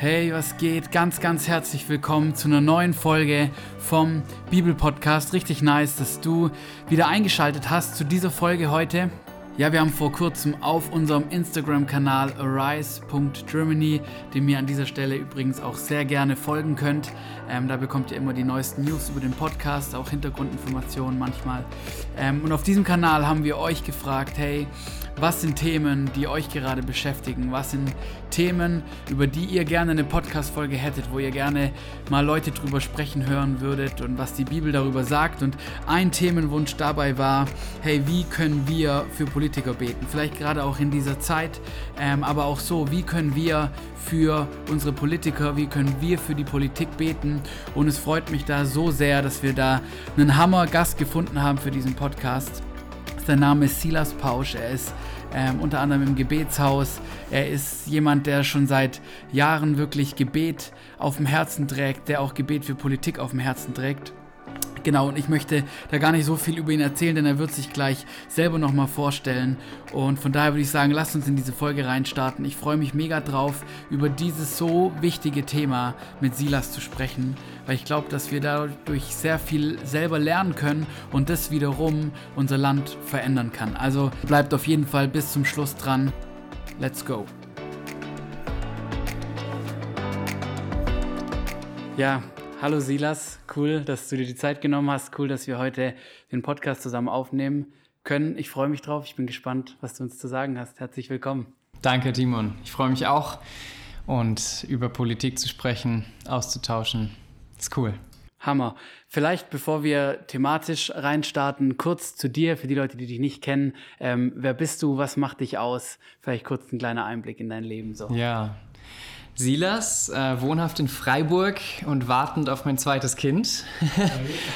Hey, was geht? Ganz, ganz herzlich willkommen zu einer neuen Folge vom Bibelpodcast. Richtig nice, dass du wieder eingeschaltet hast zu dieser Folge heute. Ja, wir haben vor kurzem auf unserem Instagram-Kanal arise.germany, dem ihr an dieser Stelle übrigens auch sehr gerne folgen könnt. Ähm, da bekommt ihr immer die neuesten News über den Podcast, auch Hintergrundinformationen manchmal. Ähm, und auf diesem Kanal haben wir euch gefragt, hey, was sind Themen, die euch gerade beschäftigen? Was sind Themen, über die ihr gerne eine Podcast-Folge hättet, wo ihr gerne mal Leute drüber sprechen hören würdet und was die Bibel darüber sagt? Und ein Themenwunsch dabei war, hey, wie können wir für Politiker beten? Vielleicht gerade auch in dieser Zeit, ähm, aber auch so, wie können wir für unsere Politiker, wie können wir für die Politik beten? Und es freut mich da so sehr, dass wir da einen Hammer-Gast gefunden haben für diesen Podcast. Sein Name ist Silas Pausch. Er ist ähm, unter anderem im Gebetshaus. Er ist jemand, der schon seit Jahren wirklich Gebet auf dem Herzen trägt, der auch Gebet für Politik auf dem Herzen trägt. Genau, und ich möchte da gar nicht so viel über ihn erzählen, denn er wird sich gleich selber nochmal vorstellen. Und von daher würde ich sagen, lasst uns in diese Folge reinstarten. Ich freue mich mega drauf, über dieses so wichtige Thema mit Silas zu sprechen, weil ich glaube, dass wir dadurch sehr viel selber lernen können und das wiederum unser Land verändern kann. Also bleibt auf jeden Fall bis zum Schluss dran. Let's go. Ja, Hallo Silas, cool, dass du dir die Zeit genommen hast. Cool, dass wir heute den Podcast zusammen aufnehmen können. Ich freue mich drauf. Ich bin gespannt, was du uns zu sagen hast. Herzlich willkommen. Danke, Timon. Ich freue mich auch. Und über Politik zu sprechen, auszutauschen, ist cool. Hammer. Vielleicht, bevor wir thematisch reinstarten, kurz zu dir, für die Leute, die dich nicht kennen. Ähm, wer bist du? Was macht dich aus? Vielleicht kurz ein kleiner Einblick in dein Leben. So. Ja, Silas, äh, wohnhaft in Freiburg und wartend auf mein zweites Kind.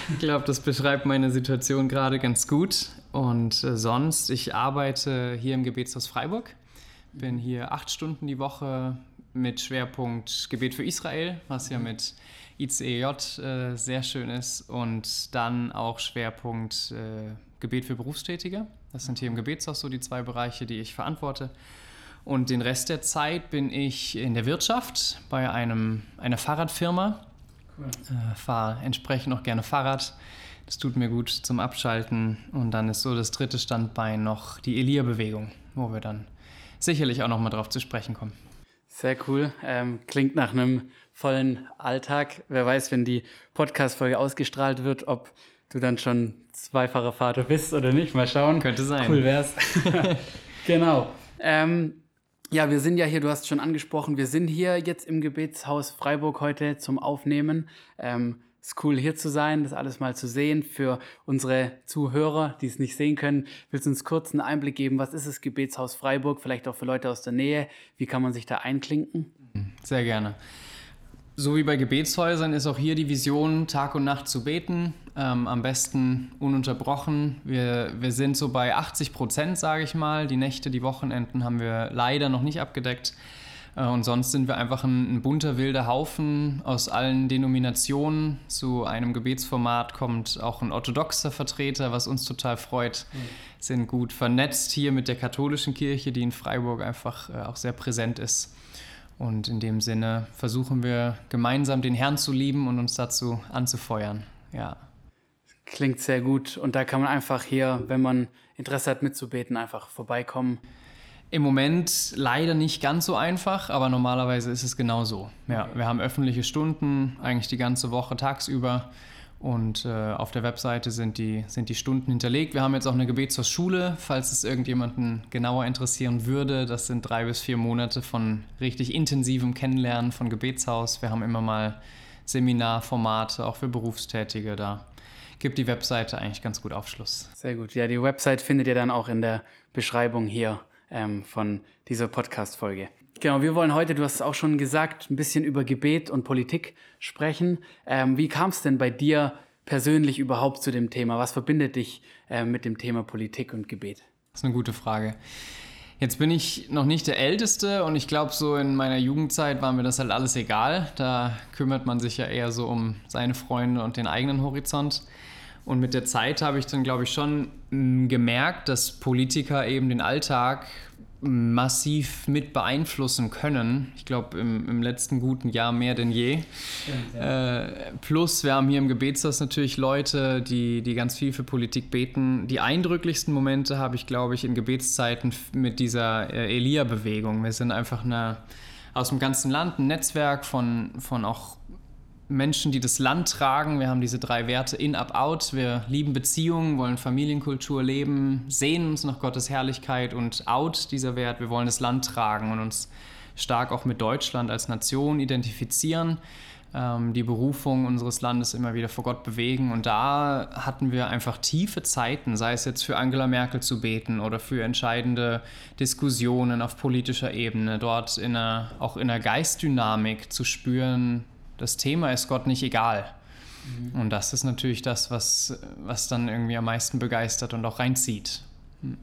ich glaube, das beschreibt meine Situation gerade ganz gut. Und äh, sonst, ich arbeite hier im Gebetshaus Freiburg. Bin hier acht Stunden die Woche mit Schwerpunkt Gebet für Israel, was ja mit ICEJ äh, sehr schön ist. Und dann auch Schwerpunkt äh, Gebet für Berufstätige. Das sind hier im Gebetshaus so die zwei Bereiche, die ich verantworte. Und den Rest der Zeit bin ich in der Wirtschaft bei einem, einer Fahrradfirma. Cool. Äh, Fahre entsprechend auch gerne Fahrrad. Das tut mir gut zum Abschalten. Und dann ist so das dritte Standbein noch die Elia-Bewegung, wo wir dann sicherlich auch noch mal drauf zu sprechen kommen. Sehr cool. Ähm, klingt nach einem vollen Alltag. Wer weiß, wenn die Podcast-Folge ausgestrahlt wird, ob du dann schon zweifacher Vater bist oder nicht. Mal schauen. Könnte sein. Cool wär's. genau. Ähm, ja, wir sind ja hier, du hast es schon angesprochen, wir sind hier jetzt im Gebetshaus Freiburg heute zum Aufnehmen. Ähm, ist cool hier zu sein, das alles mal zu sehen. Für unsere Zuhörer, die es nicht sehen können, willst du uns kurz einen Einblick geben, was ist das Gebetshaus Freiburg, vielleicht auch für Leute aus der Nähe, wie kann man sich da einklinken? Sehr gerne. So wie bei Gebetshäusern ist auch hier die Vision, Tag und Nacht zu beten, ähm, am besten ununterbrochen. Wir, wir sind so bei 80 Prozent, sage ich mal. Die Nächte, die Wochenenden haben wir leider noch nicht abgedeckt. Äh, und sonst sind wir einfach ein, ein, bunter, wilder Haufen aus allen Denominationen. Zu einem Gebetsformat kommt auch ein orthodoxer Vertreter, was uns total freut. Mhm. Sind gut vernetzt hier mit der katholischen Kirche, die in Freiburg einfach äh, auch sehr präsent ist. Und in dem Sinne versuchen wir gemeinsam den Herrn zu lieben und uns dazu anzufeuern. Ja. Klingt sehr gut. Und da kann man einfach hier, wenn man Interesse hat mitzubeten, einfach vorbeikommen. Im Moment leider nicht ganz so einfach, aber normalerweise ist es genau so. Ja, wir haben öffentliche Stunden, eigentlich die ganze Woche tagsüber. Und äh, auf der Webseite sind die, sind die Stunden hinterlegt. Wir haben jetzt auch eine Gebetshausschule, falls es irgendjemanden genauer interessieren würde. Das sind drei bis vier Monate von richtig intensivem Kennenlernen von Gebetshaus. Wir haben immer mal Seminarformate, auch für Berufstätige. Da gibt die Webseite eigentlich ganz gut Aufschluss. Sehr gut. Ja, die Website findet ihr dann auch in der Beschreibung hier ähm, von dieser Podcast-Folge. Genau, wir wollen heute, du hast es auch schon gesagt, ein bisschen über Gebet und Politik sprechen. Ähm, wie kam es denn bei dir persönlich überhaupt zu dem Thema? Was verbindet dich äh, mit dem Thema Politik und Gebet? Das ist eine gute Frage. Jetzt bin ich noch nicht der Älteste und ich glaube, so in meiner Jugendzeit war mir das halt alles egal. Da kümmert man sich ja eher so um seine Freunde und den eigenen Horizont. Und mit der Zeit habe ich dann, glaube ich, schon mm, gemerkt, dass Politiker eben den Alltag massiv mit beeinflussen können. Ich glaube, im, im, letzten guten Jahr mehr denn je. Stimmt, ja. äh, plus, wir haben hier im Gebetshaus natürlich Leute, die, die ganz viel für Politik beten. Die eindrücklichsten Momente habe ich, glaube ich, in Gebetszeiten mit dieser äh, Elia-Bewegung. Wir sind einfach eine, aus dem ganzen Land ein Netzwerk von, von auch Menschen, die das Land tragen. Wir haben diese drei Werte in, up, out. Wir lieben Beziehungen, wollen Familienkultur leben, sehen uns nach Gottes Herrlichkeit und out dieser Wert. Wir wollen das Land tragen und uns stark auch mit Deutschland als Nation identifizieren, ähm, die Berufung unseres Landes immer wieder vor Gott bewegen. Und da hatten wir einfach tiefe Zeiten, sei es jetzt für Angela Merkel zu beten oder für entscheidende Diskussionen auf politischer Ebene, dort in einer, auch in der Geistdynamik zu spüren, das Thema ist Gott nicht egal. Mhm. Und das ist natürlich das, was, was dann irgendwie am meisten begeistert und auch reinzieht. Mhm.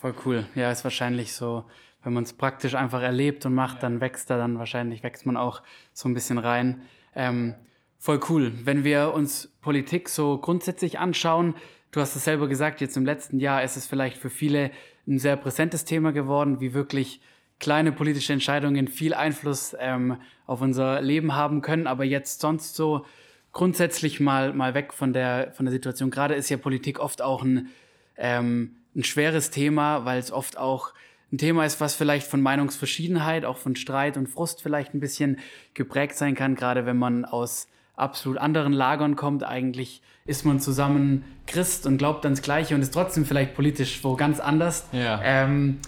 Voll cool. Ja, ist wahrscheinlich so, wenn man es praktisch einfach erlebt und macht, dann wächst er, dann wahrscheinlich wächst man auch so ein bisschen rein. Ähm, voll cool. Wenn wir uns Politik so grundsätzlich anschauen, du hast es selber gesagt, jetzt im letzten Jahr ist es vielleicht für viele ein sehr präsentes Thema geworden, wie wirklich kleine politische Entscheidungen viel Einfluss ähm, auf unser Leben haben können, aber jetzt sonst so grundsätzlich mal, mal weg von der, von der Situation. Gerade ist ja Politik oft auch ein, ähm, ein schweres Thema, weil es oft auch ein Thema ist, was vielleicht von Meinungsverschiedenheit, auch von Streit und Frust vielleicht ein bisschen geprägt sein kann, gerade wenn man aus absolut anderen Lagern kommt. Eigentlich ist man zusammen Christ und glaubt ans Gleiche und ist trotzdem vielleicht politisch wo ganz anders. Ja. Ähm,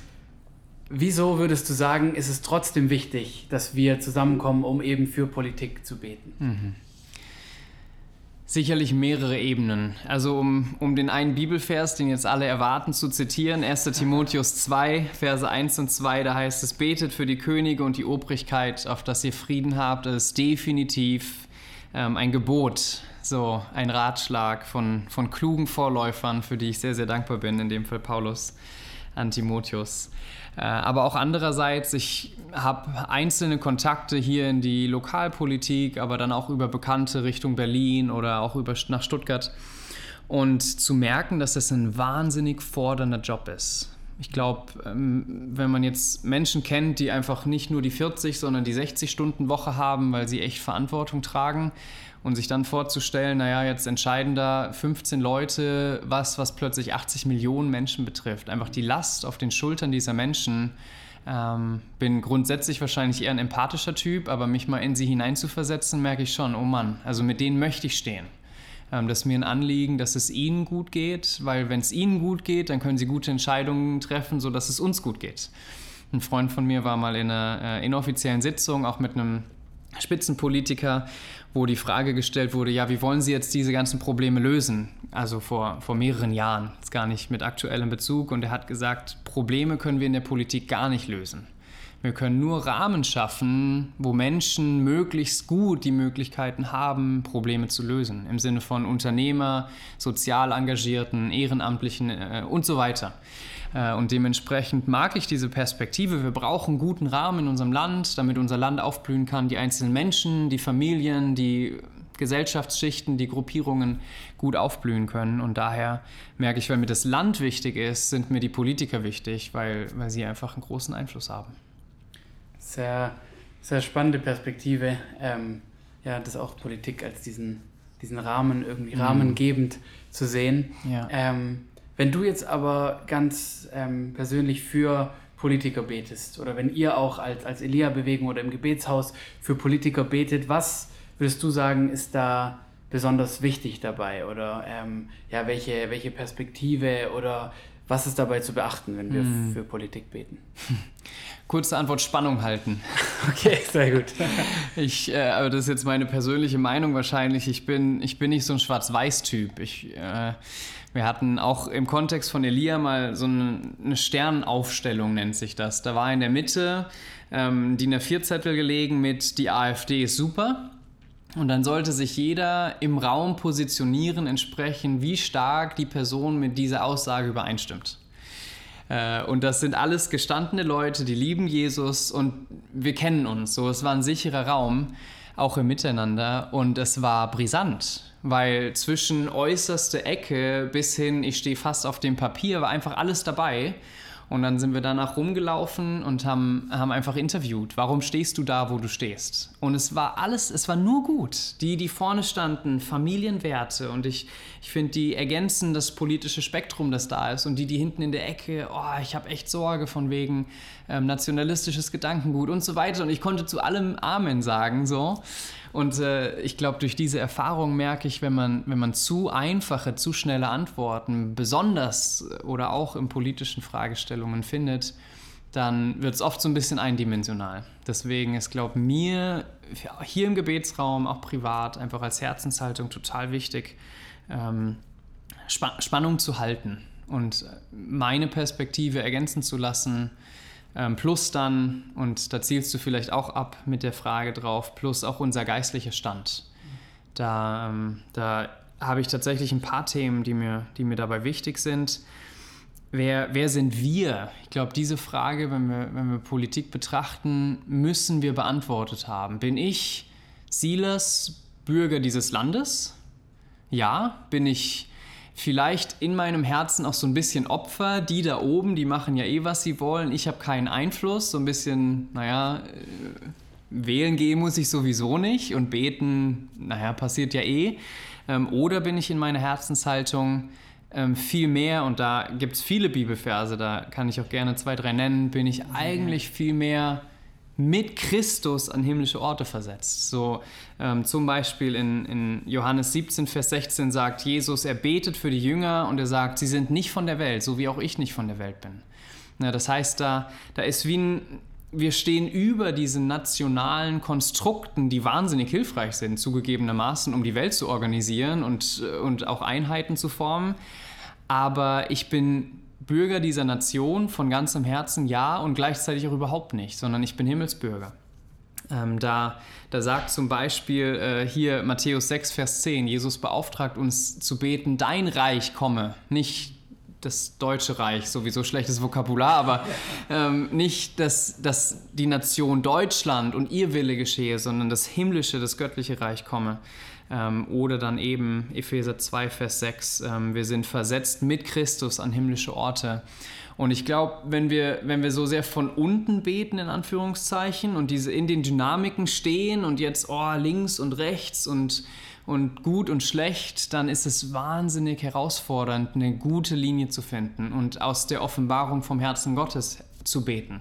Wieso würdest du sagen, ist es trotzdem wichtig, dass wir zusammenkommen, um eben für Politik zu beten? Mhm. Sicherlich mehrere Ebenen. Also um, um den einen Bibelvers, den jetzt alle erwarten, zu zitieren, 1 Timotheus 2, Verse 1 und 2, da heißt es, betet für die Könige und die Obrigkeit, auf dass ihr Frieden habt. Das ist definitiv ähm, ein Gebot, so ein Ratschlag von, von klugen Vorläufern, für die ich sehr, sehr dankbar bin, in dem Fall Paulus an Timotheus. Äh, aber auch andererseits, ich habe einzelne Kontakte hier in die Lokalpolitik, aber dann auch über Bekannte Richtung Berlin oder auch über, nach Stuttgart. Und zu merken, dass das ein wahnsinnig fordernder Job ist. Ich glaube, ähm, wenn man jetzt Menschen kennt, die einfach nicht nur die 40, sondern die 60 Stunden Woche haben, weil sie echt Verantwortung tragen und sich dann vorzustellen, naja, jetzt entscheiden da 15 Leute was, was plötzlich 80 Millionen Menschen betrifft. Einfach die Last auf den Schultern dieser Menschen. Ähm, bin grundsätzlich wahrscheinlich eher ein empathischer Typ, aber mich mal in sie hineinzuversetzen, merke ich schon, oh Mann, also mit denen möchte ich stehen. Ähm, das ist mir ein Anliegen, dass es ihnen gut geht, weil wenn es ihnen gut geht, dann können sie gute Entscheidungen treffen, sodass es uns gut geht. Ein Freund von mir war mal in einer äh, inoffiziellen Sitzung, auch mit einem Spitzenpolitiker, wo die Frage gestellt wurde, ja, wie wollen Sie jetzt diese ganzen Probleme lösen? Also vor, vor mehreren Jahren, ist gar nicht mit aktuellem Bezug. Und er hat gesagt, Probleme können wir in der Politik gar nicht lösen. Wir können nur Rahmen schaffen, wo Menschen möglichst gut die Möglichkeiten haben, Probleme zu lösen. Im Sinne von Unternehmer, sozial engagierten, Ehrenamtlichen äh, und so weiter. Äh, und dementsprechend mag ich diese Perspektive. Wir brauchen guten Rahmen in unserem Land, damit unser Land aufblühen kann. Die einzelnen Menschen, die Familien, die Gesellschaftsschichten, die Gruppierungen gut aufblühen können. Und daher merke ich, wenn mir das Land wichtig ist, sind mir die Politiker wichtig, weil, weil sie einfach einen großen Einfluss haben. Sehr, sehr spannende Perspektive. Ähm, ja, das auch Politik als diesen, diesen Rahmen, irgendwie mhm. rahmengebend zu sehen. Ja. Ähm, wenn du jetzt aber ganz ähm, persönlich für Politiker betest oder wenn ihr auch als, als Elia-Bewegung oder im Gebetshaus für Politiker betet, was würdest du sagen, ist da besonders wichtig dabei? Oder ähm, ja, welche, welche Perspektive oder was ist dabei zu beachten, wenn wir hm. für Politik beten? Kurze Antwort: Spannung halten. Okay, sehr gut. Ich, äh, aber das ist jetzt meine persönliche Meinung wahrscheinlich. Ich bin, ich bin nicht so ein Schwarz-Weiß-Typ. Ich, äh, wir hatten auch im Kontext von Elia mal so eine, eine Sternaufstellung, nennt sich das. Da war in der Mitte ähm, DIN A4-Zettel gelegen mit die AfD ist super. Und dann sollte sich jeder im Raum positionieren, entsprechend, wie stark die Person mit dieser Aussage übereinstimmt. Äh, und das sind alles gestandene Leute, die lieben Jesus und wir kennen uns. So, es war ein sicherer Raum, auch im Miteinander. Und es war brisant weil zwischen äußerste Ecke bis hin, ich stehe fast auf dem Papier, war einfach alles dabei. Und dann sind wir danach rumgelaufen und haben, haben einfach interviewt. Warum stehst du da, wo du stehst? Und es war alles, es war nur gut. Die, die vorne standen, Familienwerte. Und ich, ich finde, die ergänzen das politische Spektrum, das da ist. Und die, die hinten in der Ecke, oh, ich habe echt Sorge von wegen ähm, nationalistisches Gedankengut und so weiter. Und ich konnte zu allem Amen sagen, so. Und äh, ich glaube, durch diese Erfahrung merke ich, wenn man, wenn man zu einfache, zu schnelle Antworten, besonders oder auch in politischen Fragestellungen findet, dann wird es oft so ein bisschen eindimensional. Deswegen ist, glaube ich, mir hier im Gebetsraum, auch privat, einfach als Herzenshaltung total wichtig, ähm, Sp Spannung zu halten und meine Perspektive ergänzen zu lassen ähm, plus dann, und da zielst du vielleicht auch ab mit der Frage drauf, plus auch unser geistlicher Stand. Da, ähm, da habe ich tatsächlich ein paar Themen, die mir, die mir dabei wichtig sind. Wer, wer sind wir? Ich glaube, diese Frage, wenn wir, wenn wir Politik betrachten, müssen wir beantwortet haben. Bin ich Silas, Bürger dieses Landes? Ja. Bin ich vielleicht in meinem Herzen auch so ein bisschen Opfer. Die da oben, die machen ja eh, was sie wollen. Ich habe keinen Einfluss. So ein bisschen, naja, äh, wählen gehen muss ich sowieso nicht und beten, naja, passiert ja eh. Ähm, oder bin ich in meiner Herzenshaltung ähm, viel mehr, und da gibt es viele Bibelverse, da kann ich auch gerne zwei, drei nennen, bin ich eigentlich viel mehr mit Christus an himmlische Orte versetzt. So ähm, zum Beispiel in, in Johannes 17, Vers 16 sagt Jesus, er betet für die Jünger und er sagt, sie sind nicht von der Welt, so wie auch ich nicht von der Welt bin. Na, das heißt, da, da ist wie ein, wir stehen über diesen nationalen Konstrukten, die wahnsinnig hilfreich sind, zugegebenermaßen, um die Welt zu organisieren und, und auch Einheiten zu formen. Aber ich bin Bürger dieser Nation von ganzem Herzen, ja, und gleichzeitig auch überhaupt nicht, sondern ich bin Himmelsbürger. Ähm, da, da sagt zum Beispiel äh, hier Matthäus 6, Vers 10, Jesus beauftragt uns zu beten, dein Reich komme, nicht das deutsche Reich, sowieso schlechtes Vokabular, aber ähm, nicht, dass, dass die Nation Deutschland und ihr Wille geschehe, sondern das himmlische, das göttliche Reich komme. Ähm, oder dann eben Epheser 2, Vers 6, ähm, wir sind versetzt mit Christus an himmlische Orte. Und ich glaube, wenn wir, wenn wir so sehr von unten beten, in Anführungszeichen, und diese in den Dynamiken stehen und jetzt oh, links und rechts und, und gut und schlecht, dann ist es wahnsinnig herausfordernd, eine gute Linie zu finden und aus der Offenbarung vom Herzen Gottes zu beten.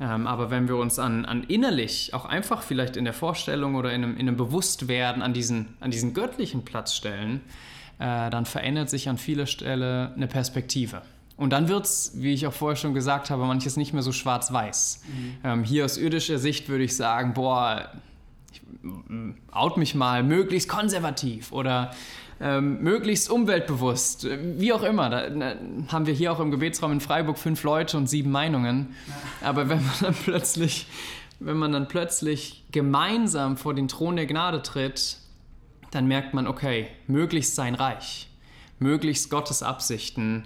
Ähm, aber wenn wir uns an, an innerlich, auch einfach vielleicht in der Vorstellung oder in einem, in einem Bewusstwerden an diesen, an diesen göttlichen Platz stellen, äh, dann verändert sich an vieler Stelle eine Perspektive. Und dann wird es, wie ich auch vorher schon gesagt habe, manches nicht mehr so schwarz-weiß. Mhm. Ähm, hier aus irdischer Sicht würde ich sagen, boah, ich out mich mal möglichst konservativ oder ähm, möglichst umweltbewusst, wie auch immer. Da, da, haben wir hier auch im Gebetsraum in Freiburg fünf Leute und sieben Meinungen. Aber wenn man dann plötzlich, wenn man dann plötzlich gemeinsam vor den Thron der Gnade tritt, dann merkt man, okay, möglichst sein Reich, möglichst Gottes Absichten.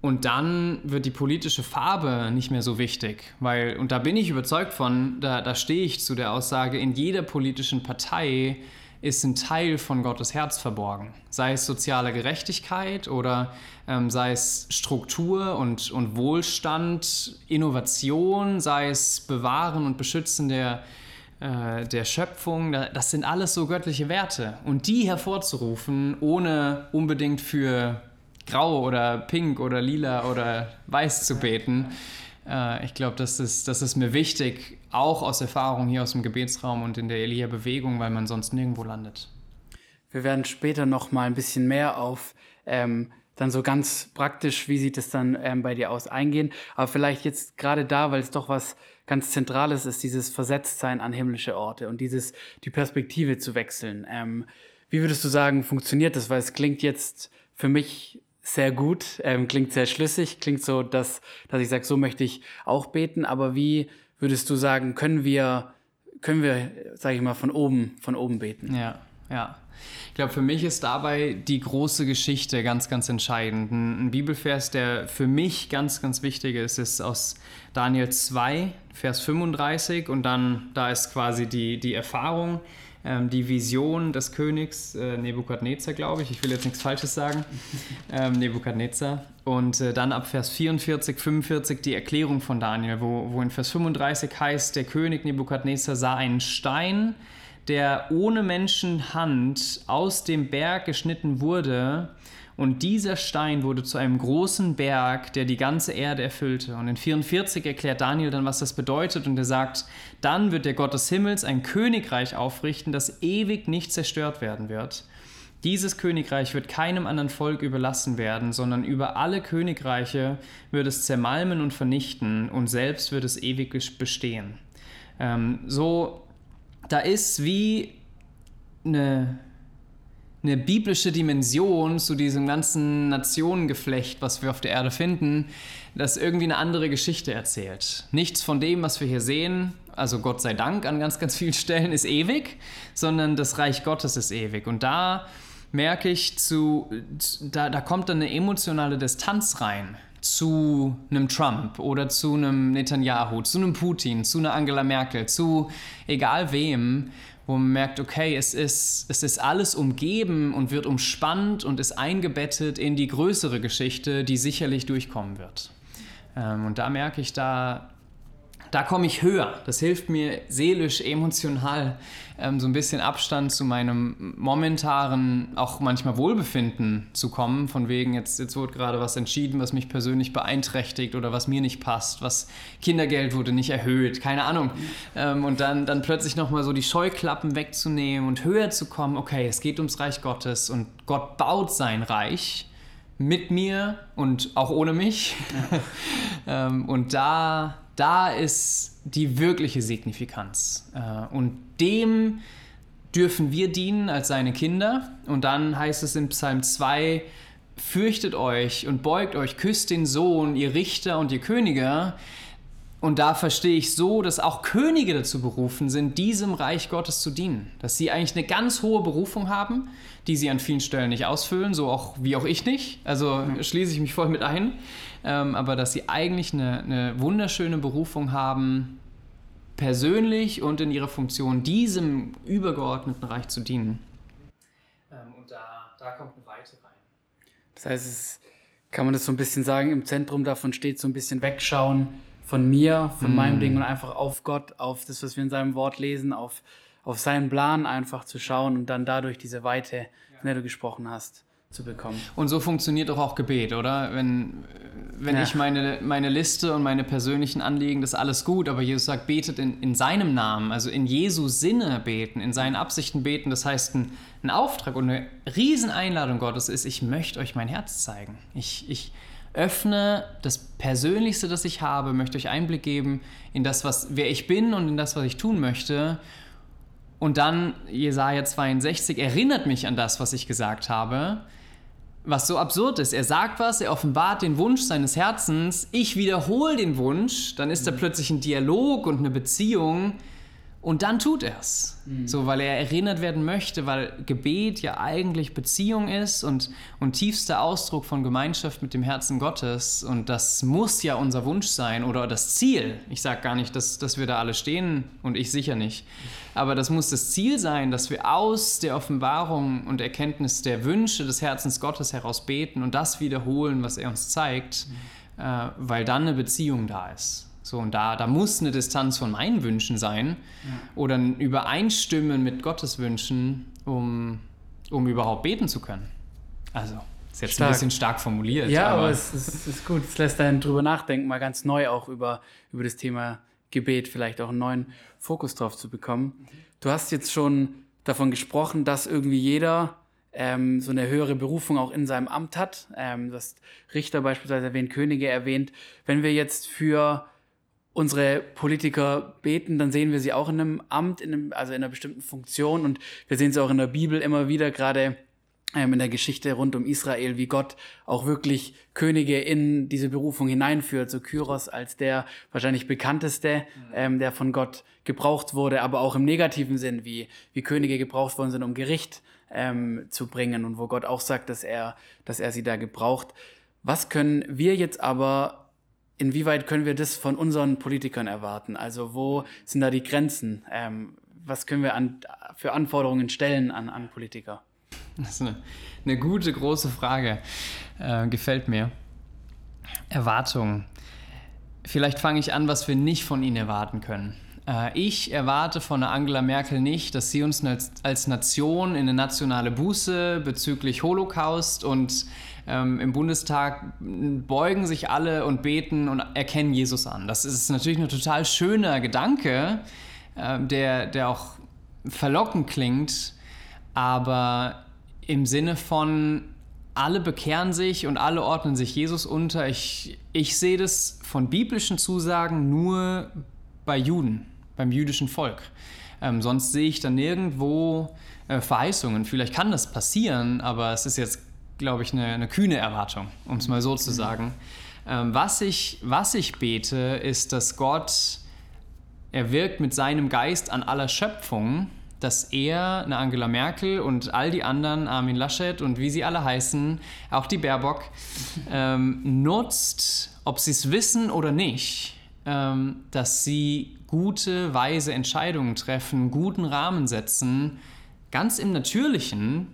Und dann wird die politische Farbe nicht mehr so wichtig, weil, und da bin ich überzeugt von, da, da stehe ich zu der Aussage, in jeder politischen Partei ist ein Teil von Gottes Herz verborgen. Sei es soziale Gerechtigkeit oder ähm, sei es Struktur und, und Wohlstand, Innovation, sei es Bewahren und Beschützen der, äh, der Schöpfung. Das sind alles so göttliche Werte. Und die hervorzurufen, ohne unbedingt für grau oder pink oder lila oder weiß zu beten, äh, ich glaube, das ist, das ist mir wichtig, auch aus Erfahrung hier aus dem Gebetsraum und in der Elia-Bewegung, weil man sonst nirgendwo landet. Wir werden später noch mal ein bisschen mehr auf ähm, dann so ganz praktisch, wie sieht es dann ähm, bei dir aus, eingehen. Aber vielleicht jetzt gerade da, weil es doch was ganz Zentrales ist, dieses Versetztsein an himmlische Orte und dieses die Perspektive zu wechseln. Ähm, wie würdest du sagen, funktioniert das? Weil es klingt jetzt für mich sehr gut, ähm, klingt sehr schlüssig, klingt so, dass, dass ich sage, so möchte ich auch beten, aber wie würdest du sagen, können wir, können wir, sage ich mal, von oben, von oben beten? Ja, Ja. Ich glaube, für mich ist dabei die große Geschichte ganz, ganz entscheidend. Ein, ein, Bibelvers, der für mich ganz, ganz wichtig ist, ist aus Daniel 2, Vers 35. Und dann, da ist quasi die, die Erfahrung, ähm, die Vision des Königs äh, Nebukadnezar, glaube ich. Ich will jetzt nichts Falsches sagen. Ähm, Nebukadnezar. Und äh, dann ab Vers 44, 45 die Erklärung von Daniel, wo, wo in Vers 35 heißt, der König Nebukadnezar sah einen Stein, der ohne Menschenhand aus dem Berg geschnitten wurde. Und dieser Stein wurde zu einem großen Berg, der die ganze Erde erfüllte. Und in 44 erklärt Daniel dann, was das bedeutet. Und er sagt, dann wird der Gott des Himmels ein Königreich aufrichten, das ewig nicht zerstört werden wird. Dieses Königreich wird keinem anderen Volk überlassen werden, sondern über alle Königreiche wird es zermalmen und vernichten und selbst wird es ewig bestehen. Ähm, so da ist wie eine, eine biblische Dimension zu diesem ganzen Nationengeflecht, was wir auf der Erde finden, das irgendwie eine andere Geschichte erzählt. Nichts von dem, was wir hier sehen, also Gott sei Dank an ganz, ganz vielen Stellen ist ewig, sondern das Reich Gottes ist ewig. Und da merke ich, zu, da, da kommt dann eine emotionale Distanz rein zu einem Trump oder zu einem Netanyahu, zu einem Putin, zu einer Angela Merkel, zu egal wem, wo man merkt, okay, es ist, es ist alles umgeben und wird umspannt und ist eingebettet in die größere Geschichte, die sicherlich durchkommen wird. Ähm, und da merke ich, da, da komme ich höher. Das hilft mir seelisch, emotional ähm, so ein bisschen Abstand zu meinem momentanen, auch manchmal Wohlbefinden zu kommen. Von wegen, jetzt, jetzt wurde gerade was entschieden, was mich persönlich beeinträchtigt oder was mir nicht passt, was Kindergeld wurde nicht erhöht, keine Ahnung. Ähm, und dann, dann plötzlich nochmal so die Scheuklappen wegzunehmen und höher zu kommen, okay, es geht ums Reich Gottes und Gott baut sein Reich mit mir und auch ohne mich. ähm, und da da ist die wirkliche Signifikanz. Äh, und dem dürfen wir dienen als seine Kinder. Und dann heißt es in Psalm 2, fürchtet euch und beugt euch, küsst den Sohn, ihr Richter und ihr Könige. Und da verstehe ich so, dass auch Könige dazu berufen sind, diesem Reich Gottes zu dienen. Dass sie eigentlich eine ganz hohe Berufung haben, die sie an vielen Stellen nicht ausfüllen, so auch wie auch ich nicht. Also schließe ich mich voll mit ein ähm, aber dass sie eigentlich eine, eine wunderschöne Berufung haben, persönlich und in ihrer Funktion diesem übergeordneten Reich zu dienen. Ähm, und da, da kommt eine Weite rein. Das heißt, es, kann man das so ein bisschen sagen, im Zentrum davon steht so ein bisschen wegschauen von mir, von mm. meinem Ding und einfach auf Gott, auf das, was wir in seinem Wort lesen, auf, auf seinen Plan einfach zu schauen und dann dadurch diese Weite, von der du gesprochen hast, zu bekommen. Und so funktioniert doch auch Gebet, oder? Wenn, wenn ja. ich meine, meine Liste und meine persönlichen Anliegen, das ist alles gut, aber Jesus sagt, betet in, in seinem Namen, also in Jesu Sinne beten, in seinen Absichten beten. Das heißt, ein, ein Auftrag und eine Rieseneinladung Gottes ist, ich möchte euch mein Herz zeigen. Ich, ich öffne das Persönlichste, das ich habe, möchte euch Einblick geben in das, was, wer ich bin und in das, was ich tun möchte. Und dann Jesaja 62 erinnert mich an das, was ich gesagt habe was so absurd ist. Er sagt was, er offenbart den Wunsch seines Herzens, ich wiederhole den Wunsch, dann ist da mhm. plötzlich ein Dialog und eine Beziehung und dann tut er es. Mhm. So, weil er erinnert werden möchte, weil Gebet ja eigentlich Beziehung ist und, und tiefster Ausdruck von Gemeinschaft mit dem Herzen Gottes. Und das muss ja unser Wunsch sein oder das Ziel. Ich sage gar nicht, dass, dass wir da alle stehen und ich sicher nicht. Aber das muss das Ziel sein, dass wir aus der Offenbarung und Erkenntnis der Wünsche des Herzens Gottes heraus beten und das wiederholen, was er uns zeigt, mhm. äh, weil dann eine Beziehung da ist. So, und da, da muss eine Distanz von meinen Wünschen sein ja. oder ein Übereinstimmen mit Gottes Wünschen, um, um überhaupt beten zu können. Also, ist jetzt stark. ein bisschen stark formuliert. Ja, aber, aber es, ist, ist gut. Es lässt einen drüber nachdenken, mal ganz neu auch über, über das Thema Gebet, vielleicht auch einen neuen Fokus drauf zu bekommen. Du hast jetzt schon davon gesprochen, dass irgendwie jeder ähm, so eine höhere Berufung auch in seinem Amt hat. Ähm, das Richter beispielsweise erwähnt, Könige erwähnt. Wenn wir jetzt für unsere Politiker beten, dann sehen wir sie auch in einem Amt, in einem, also in einer bestimmten Funktion. Und wir sehen sie auch in der Bibel immer wieder, gerade ähm, in der Geschichte rund um Israel, wie Gott auch wirklich Könige in diese Berufung hineinführt. So Kyros als der wahrscheinlich bekannteste, ähm, der von Gott gebraucht wurde, aber auch im negativen Sinn, wie, wie Könige gebraucht worden sind, um Gericht ähm, zu bringen und wo Gott auch sagt, dass er, dass er sie da gebraucht. Was können wir jetzt aber, inwieweit können wir das von unseren Politikern erwarten? Also wo sind da die Grenzen? Ähm, was können wir an, für Anforderungen stellen an, an Politiker? Das ist eine, eine gute, große Frage. Äh, gefällt mir. Erwartungen. Vielleicht fange ich an, was wir nicht von ihnen erwarten können. Äh, ich erwarte von Angela Merkel nicht, dass sie uns als, Nation in eine nationale Buße bezüglich Holocaust und ähm, im Bundestag beugen sich alle und beten und erkennen Jesus an. Das ist natürlich ein total schöner Gedanke, äh, der, der auch verlockend klingt, aber im Sinne von, alle bekehren sich und alle ordnen sich Jesus unter. Ich, ich sehe das von biblischen Zusagen nur bei Juden, beim jüdischen Volk. Ähm, sonst sehe ich da nirgendwo äh, Verheißungen. Vielleicht kann das passieren, aber es ist jetzt, glaube ich, eine, eine, kühne Erwartung, um es mal so zu sagen. Ähm, was, ich, was ich bete, ist, dass Gott, er wirkt mit seinem Geist an aller Schöpfung dass er, eine Angela Merkel und all die anderen, Armin Laschet und wie sie alle heißen, auch die Baerbock, ähm, nutzt, ob sie es wissen oder nicht, dass sie gute, weise Entscheidungen treffen, guten Rahmen setzen, ganz im Natürlichen,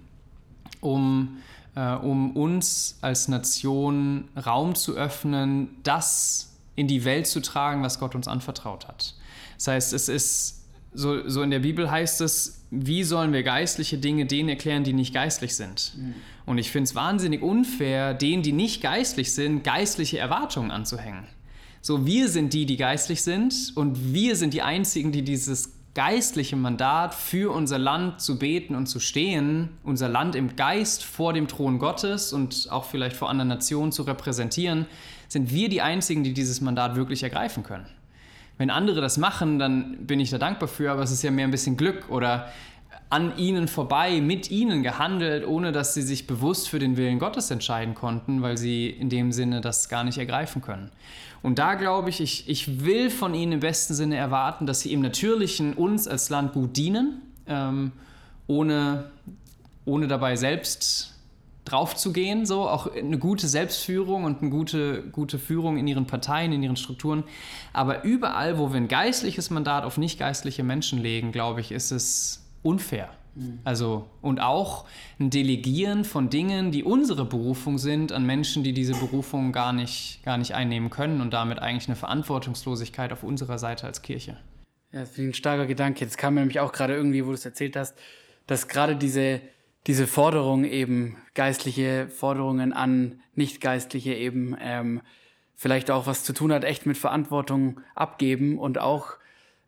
um, äh, um uns als Nation Raum zu öffnen, das in die Welt zu tragen, was Gott uns anvertraut hat. Das heißt, es ist so, so in der Bibel heißt es, wie sollen wir geistliche Dinge denen erklären, die nicht geistlich sind? Mhm. Und ich finde es wahnsinnig unfair, denen, die nicht geistlich sind, geistliche Erwartungen anzuhängen. So, wir sind die, die geistlich sind und wir sind die Einzigen, die dieses geistliche Mandat für unser Land zu beten und zu stehen, unser Land im Geist vor dem Thron Gottes und auch vielleicht vor anderen Nationen zu repräsentieren, sind wir die Einzigen, die dieses Mandat wirklich ergreifen können. Wenn andere das machen, dann bin ich da dankbar für, aber es ist ja mehr ein bisschen Glück oder an ihnen vorbei, mit ihnen gehandelt, ohne dass sie sich bewusst für den Willen Gottes entscheiden konnten, weil sie in dem Sinne das gar nicht ergreifen können. Und da glaube ich, ich, ich will von ihnen im besten Sinne erwarten, dass sie im Natürlichen uns als Land gut dienen, ähm, ohne, ohne dabei selbst drauf zu gehen, so auch eine gute Selbstführung und eine gute, gute Führung in ihren Parteien, in ihren Strukturen. Aber überall, wo wir ein geistliches Mandat auf nicht geistliche Menschen legen, glaube ich, ist es unfair. Mhm. Also, und auch ein Delegieren von Dingen, die unsere Berufung sind, an Menschen, die diese Berufung gar nicht, gar nicht einnehmen können und damit eigentlich eine Verantwortungslosigkeit auf unserer Seite als Kirche. Ja, das finde ich ein starker Gedanke. Jetzt kam mir nämlich auch gerade irgendwie, wo du es erzählt hast, dass gerade diese diese Forderung eben, geistliche Forderungen an Nicht-Geistliche eben, ähm, vielleicht auch was zu tun hat, echt mit Verantwortung abgeben und auch,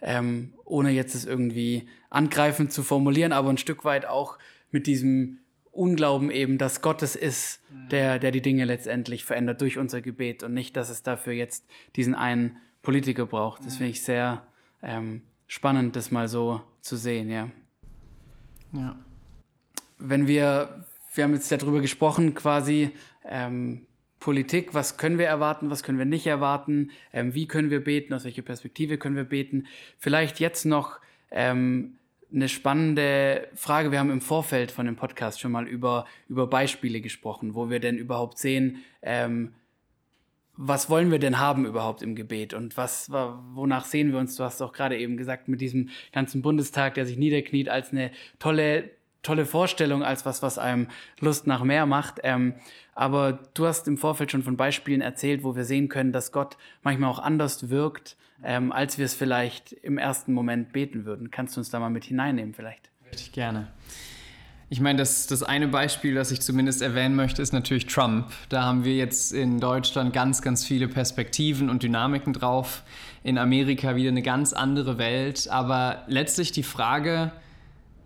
ähm, ohne jetzt es irgendwie angreifend zu formulieren, aber ein Stück weit auch mit diesem Unglauben eben, dass Gott es ist, der, der die Dinge letztendlich verändert durch unser Gebet und nicht, dass es dafür jetzt diesen einen Politiker braucht. Das finde ich sehr ähm, spannend, das mal so zu sehen, ja. Ja wenn wir, wir haben jetzt darüber gesprochen, quasi ähm, Politik, was können wir erwarten, was können wir nicht erwarten, ähm, wie können wir beten, aus welcher Perspektive können wir beten. Vielleicht jetzt noch ähm, eine spannende Frage. Wir haben im Vorfeld von dem Podcast schon mal über, über Beispiele gesprochen, wo wir denn überhaupt sehen, ähm, was wollen wir denn haben überhaupt im Gebet und was, wonach sehen wir uns? Du hast auch gerade eben gesagt, mit diesem ganzen Bundestag, der sich niederkniet, als eine tolle tolle Vorstellung als was, was einem Lust nach mehr macht. Ähm, aber du hast im Vorfeld schon von Beispielen erzählt, wo wir sehen können, dass Gott manchmal auch anders wirkt, ähm, als wir es vielleicht im ersten Moment beten würden. Kannst du uns da mal mit hineinnehmen vielleicht? Richtig gerne. Ich meine, das, das eine Beispiel, das ich zumindest erwähnen möchte, ist natürlich Trump. Da haben wir jetzt in Deutschland ganz, ganz viele Perspektiven und Dynamiken drauf. In Amerika wieder eine ganz andere Welt. Aber letztlich die Frage,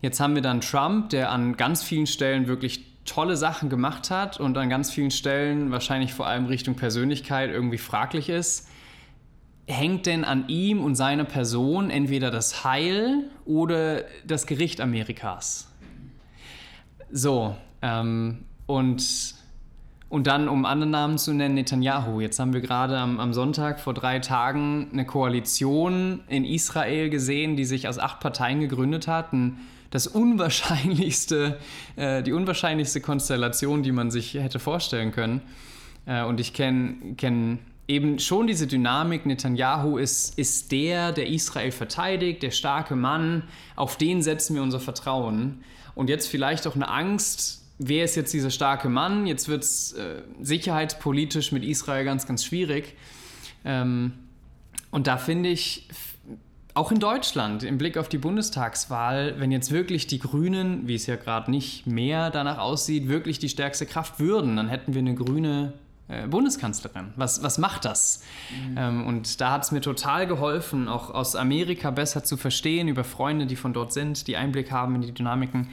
Jetzt haben wir dann Trump, der an ganz vielen Stellen wirklich tolle Sachen gemacht hat und an ganz vielen Stellen wahrscheinlich vor allem Richtung Persönlichkeit irgendwie fraglich ist. Hängt denn an ihm und seiner Person entweder das Heil oder das Gericht Amerikas? So, ähm, und, und dann, um anderen Namen zu nennen, Netanyahu. Jetzt haben wir gerade am, am Sonntag vor drei Tagen eine Koalition in Israel gesehen, die sich aus acht Parteien gegründet hat. Ein, das unwahrscheinlichste, äh, die unwahrscheinlichste Konstellation, die man sich hätte vorstellen können. Äh, und ich kenne kenn eben schon diese Dynamik. Netanyahu ist, ist der, der Israel verteidigt, der starke Mann. Auf den setzen wir unser Vertrauen. Und jetzt vielleicht auch eine Angst, wer ist jetzt dieser starke Mann? Jetzt wird es äh, sicherheitspolitisch mit Israel ganz, ganz schwierig. Ähm, und da finde ich, auch in Deutschland, im Blick auf die Bundestagswahl, wenn jetzt wirklich die Grünen, wie es ja gerade nicht mehr danach aussieht, wirklich die stärkste Kraft würden, dann hätten wir eine grüne äh, Bundeskanzlerin. Was, was macht das? Mhm. Ähm, und da hat es mir total geholfen, auch aus Amerika besser zu verstehen, über Freunde, die von dort sind, die Einblick haben in die Dynamiken